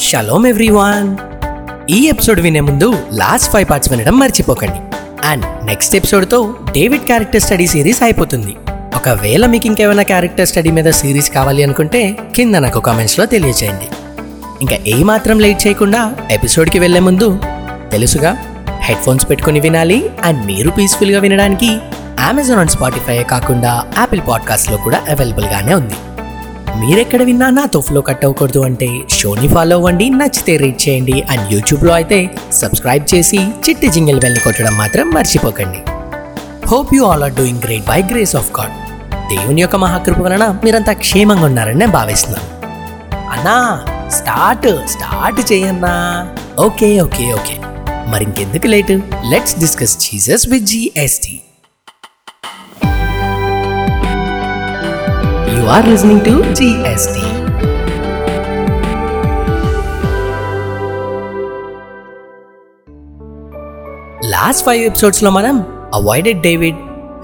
Shalom everyone ఈ episode వినే ముందు లాస్ట్ ఫైవ్ పార్ట్స్ వినడం మర్చిపోకండి. అండ్ నెక్స్ట్ ఎపిసోడ్తో డేవిడ్ క్యారెక్టర్ స్టడీ సిరీస్ అయిపోతుంది. ఒకవేళ మీకు ఇంకేమైనా క్యారెక్టర్ స్టడీ మీద సిరీస్ కావాలి అనుకుంటే కింద నాకు కామెంట్స్లో తెలియచేయండి. ఇంకా ఏమాత్రం లేట్ చేయకుండా ఎపిసోడ్కి వెళ్ళే ముందు తెలుసుగా హెడ్ ఫోన్స్ పెట్టుకుని వినాలి అండ్ మీరు పీస్ఫుల్గా వినడానికి అమెజాన్ అండ్ స్పాటిఫై కాకుండా యాపిల్ పాడ్కాస్ట్లో కూడా అవైలబుల్గానే ఉంది. మీరెక్కడ విన్నా నాతో ఫ్లో కట్ అవ్వకూడదు అంటే షోని ఫాలో అవ్వండి నచ్చితే రీడ్ చేయండి అండ్ యూట్యూబ్లో అయితే సబ్స్క్రైబ్ చేసి చిట్టి జింగిల్ బెల్ని కొట్టడం మాత్రం మర్చిపోకండి. Hope you all are doing great by grace of God దేవుని యొక్క మహాకృప వలన మీరంతా క్షేమంగా ఉన్నారని నేను భావిస్తున్నాను. అన్నా స్టార్ట్ స్టార్ట్ చేయన్నా. ఓకే ఓకే ఓకే మరి ఇంకెందుకు late let's discuss Jesus with GST are listening to GST. Last five ఎపిసోడ్స్లో మనం avoided David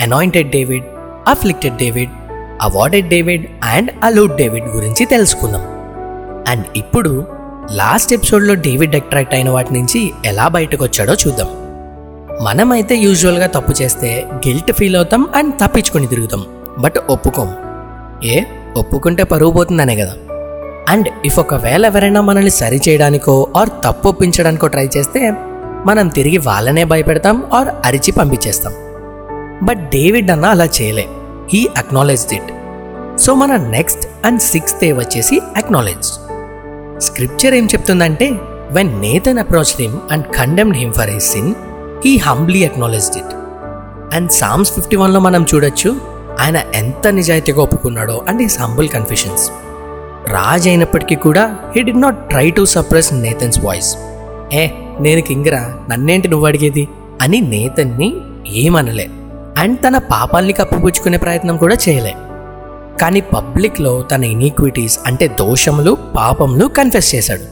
anointed David afflicted David awarded David and aloud David గురించి తెలుసుకుందాం. అండ్ ఇప్పుడు లాస్ట్ ఎపిసోడ్లో డేవిడ్ అట్రాక్ట్ అయిన వాటి నుంచి ఎలా బయటకు వచ్చాడో చూద్దాం. మనమైతే యూజువల్గా తప్పు చేస్తే గిల్ట్ ఫీల్ అవుతాం అండ్ తప్పించుకొని తిరుగుతాం. బట్ ఒప్పుకోం. ఏ? ఒప్పుకుంటే పరువు పోతుందనే కదా. అండ్ ఇఫ్ ఒకవేళ ఎవరైనా మనల్ని సరి చేయడానికో ఆర్ తప్పు ఒప్పించడానికో ట్రై చేస్తే మనం తిరిగి వాళ్ళనే భయపెడతాం ఆర్ అరిచి పంపించేస్తాం. బట్ డేవిడ్ అన్న అలా చేయలే. హీ అక్నాలెజ్ ఇట్ సో మన నెక్స్ట్ అండ్ సిక్స్త్ డే వచ్చేసి అక్నాలెజ్ స్క్రిప్చర్ ఏం చెప్తుందంటే when Nathan approach him and condemned him for his sin he humbly acknowledged it and Psalms fifty వన్లో మనం చూడొచ్చు ఆయన ఎంత నిజాయితీగా ఒప్పుకున్నాడో అండ్ ఈ హంబుల్ కన్ఫ్యూషన్స్ రాజ్ అయినప్పటికీ కూడా he did not try to suppress Nathan's voice ఏ నేను కింగరా నన్నేంటి నువ్వు అడిగేది? అని నేతన్ని ఏమనలే. అండ్ తన పాపాల్ని కప్పిపుచ్చుకునే ప్రయత్నం కూడా చేయలే. కానీ పబ్లిక్లో తన ఇనీక్విటీస్ అంటే దోషములు పాపములు కన్ఫెస్ చేశాడు.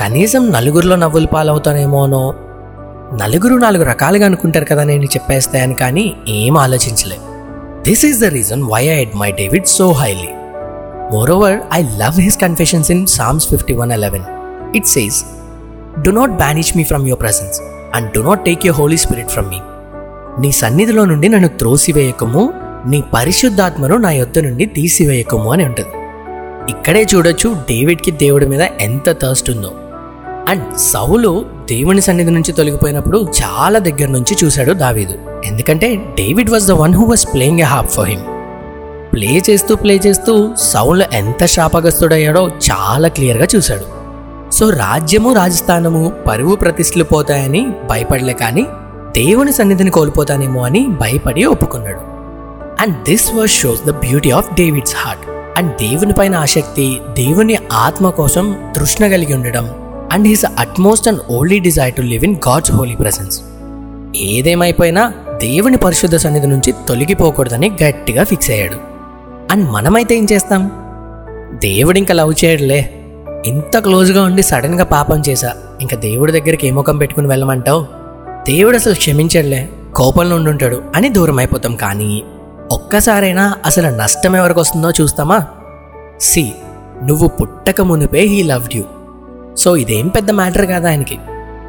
కనీసం నలుగురిలో నవ్వులు పాలవుతానేమోనో నలుగురు నాలుగు రకాలుగా అనుకుంటారు కదా నేను చెప్పేస్తాయని కానీ ఏం ఆలోచించలేదు this is the reason why I my David so highly moreover I love his confessions in Psalms fifty one eleven it says do not banish me from your presence and do not take your holy spirit from me నీ సన్నిధిలో నుండి నన్ను త్రోసివేయకము నీ పరిశుద్ధాత్మను నా యొద్ద నుండి తీసివేయకము అని ఉంటుంది. ఇక్కడే చూడొచ్చు డేవిడ్కి దేవుడి మీద ఎంత థర్స్ట్ ఉందో. అండ్ సౌలు దేవుని సన్నిధి నుంచి తొలగిపోయినప్పుడు చాలా దగ్గర నుంచి చూశాడు దావీదు. ఎందుకంటే David was the one who was playing a harp for him play చేస్తూ ప్లే చేస్తూ సౌల్ ఎంత శాపగస్తుడయ్యాడో చాలా క్లియర్గా చూశాడు. సో రాజ్యము రాజస్థానము పరువు ప్రతిష్టలు పోతాయని భయపడలే కానీ దేవుని సన్నిధిని కోల్పోతానేమో అని భయపడి ఒప్పుకున్నాడు. And this was shows the beauty of David's heart and దేవుని పైన ఆసక్తి దేవుని ఆత్మ కోసం తృష్ణ కలిగి ఉండడం and his utmost and only desire to live in God's holy presence ఏదేమైపోయినా దేవుని పరిశుద్ధ సన్నిధి నుంచి తొలగిపోకూడదని గట్టిగా ఫిక్స్ అయ్యాడు. అండ్ మనమైతే ఏం చేస్తాం? దేవుడు ఇంకా లవ్ చేయడులే. ఇంత క్లోజ్గా ఉండి సడన్గా పాపం చేశా. ఇంకా దేవుడి దగ్గరికి ఏ ముఖం పెట్టుకుని వెళ్ళమంటావు? దేవుడు అసలు క్షమించడులే. కోపంలో ఉండుంటాడు అని దూరం అయిపోతాం కానీ ఒక్కసారైనా అసలు నష్టం ఎవరికి వస్తుందో చూస్తామా? సి నువ్వు పుట్టక మునిపే హీ లవ్డ్ యూ సో ఇదేం పెద్ద మ్యాటర్ కాదా ఆయనకి.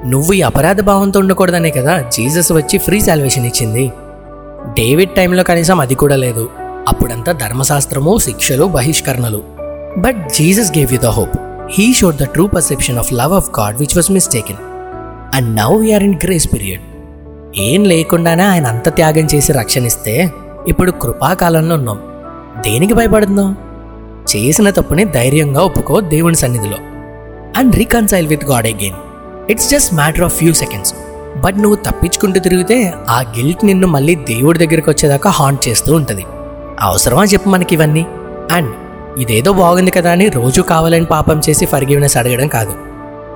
నువ్వు ఈ అపరాధ భావంతో ఉండకూడదనే కదా జీసస్ వచ్చి ఫ్రీ సాల్వేషన్ ఇచ్చింది. డేవిడ్ టైంలో కనీసం అది కూడా లేదు. అప్పుడంతా ధర్మశాస్త్రము శిక్షలు బహిష్కరణలు. But Jesus gave you the hope he showed the true perception of love of God which was mistaken and now we are in grace period ఏం లేకుండానే ఆయన అంత త్యాగం చేసి రక్షణిస్తే ఇప్పుడు కృపాకాలంలో ఉన్నాం. దేనికి భయపడుతున్నాం చేసిన తప్పుని ధైర్యంగా ఒప్పుకో దేవుని సన్నిధిలో. And reconcile with God again it's just matter of few seconds but నువ్వు తప్పించుకుంటూ తిరిగితే ఆ గిల్ట్ నిన్ను మళ్ళీ దేవుడి దగ్గరికి వచ్చేదాకా హాంట్ చేస్తూ ఉంటుంది. అవసరమా చెప్పు మనకి ఇవన్నీ? అండ్ ఇదేదో బాగుంది కదా అని రోజు కావాలని పాపం చేసి ఫర్గివ్నెస్ అడగడం కాదు.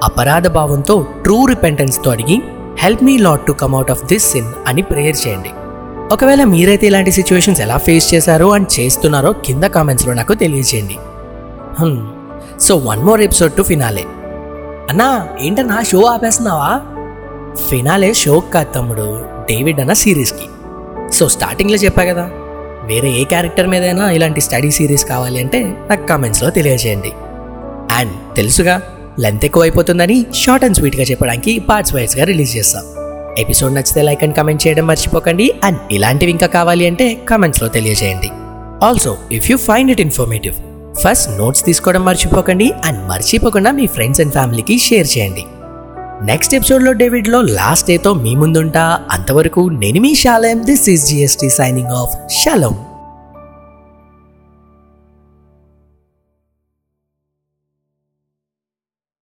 అపరాధ భావంతో ట్రూ రిపెంటెన్స్తో అడిగి help me lot to come out of this sin అని ప్రేయర్ చేయండి. ఒకవేళ మీరైతే ఇలాంటి సిచ్యువేషన్స్ ఎలా ఫేస్ చేశారో అండ్ చేస్తున్నారో కింద కామెంట్స్లో నాకు తెలియజేయండి. Hmm. So one more episode to finale అన్నా ఏంటన్నా షో ఆపేస్తున్నావా? ఫినాలే షో కాదు తమ్ముడు డేవిడ్ అన్న సిరీస్కి సో స్టార్టింగ్లో చెప్పా కదా వేరే ఏ క్యారెక్టర్ మీదైనా ఇలాంటి స్టడీ సిరీస్ కావాలి అంటే నాకు కామెంట్స్లో తెలియజేయండి. అండ్ తెలుసుగా లెంత్ ఎక్కువ అయిపోతుందని షార్ట్ అండ్ స్వీట్గా చెప్పడానికి పార్ట్స్ వైజ్గా రిలీజ్ చేస్తాం. ఎపిసోడ్ నచ్చితే లైక్ అండ్ కమెంట్ చేయడం మర్చిపోకండి. అండ్ ఇలాంటివి ఇంకా కావాలి అంటే కమెంట్స్లో తెలియజేయండి. Also if you find it informative first notes తీసుకోవడం మర్చిపోకండి అండ్ మర్చిపోకుండా మీ ఫ్రెండ్స్ అండ్ ఫ్యామిలీకి షేర్ చేయండి. నెక్స్ట్ ఎపిసోడ్లో డేవిడ్లో లాస్ట్ డేతో మీ ముందుంటా. అంతవరకు నేను మీ షాలయం this is GST signing off shalom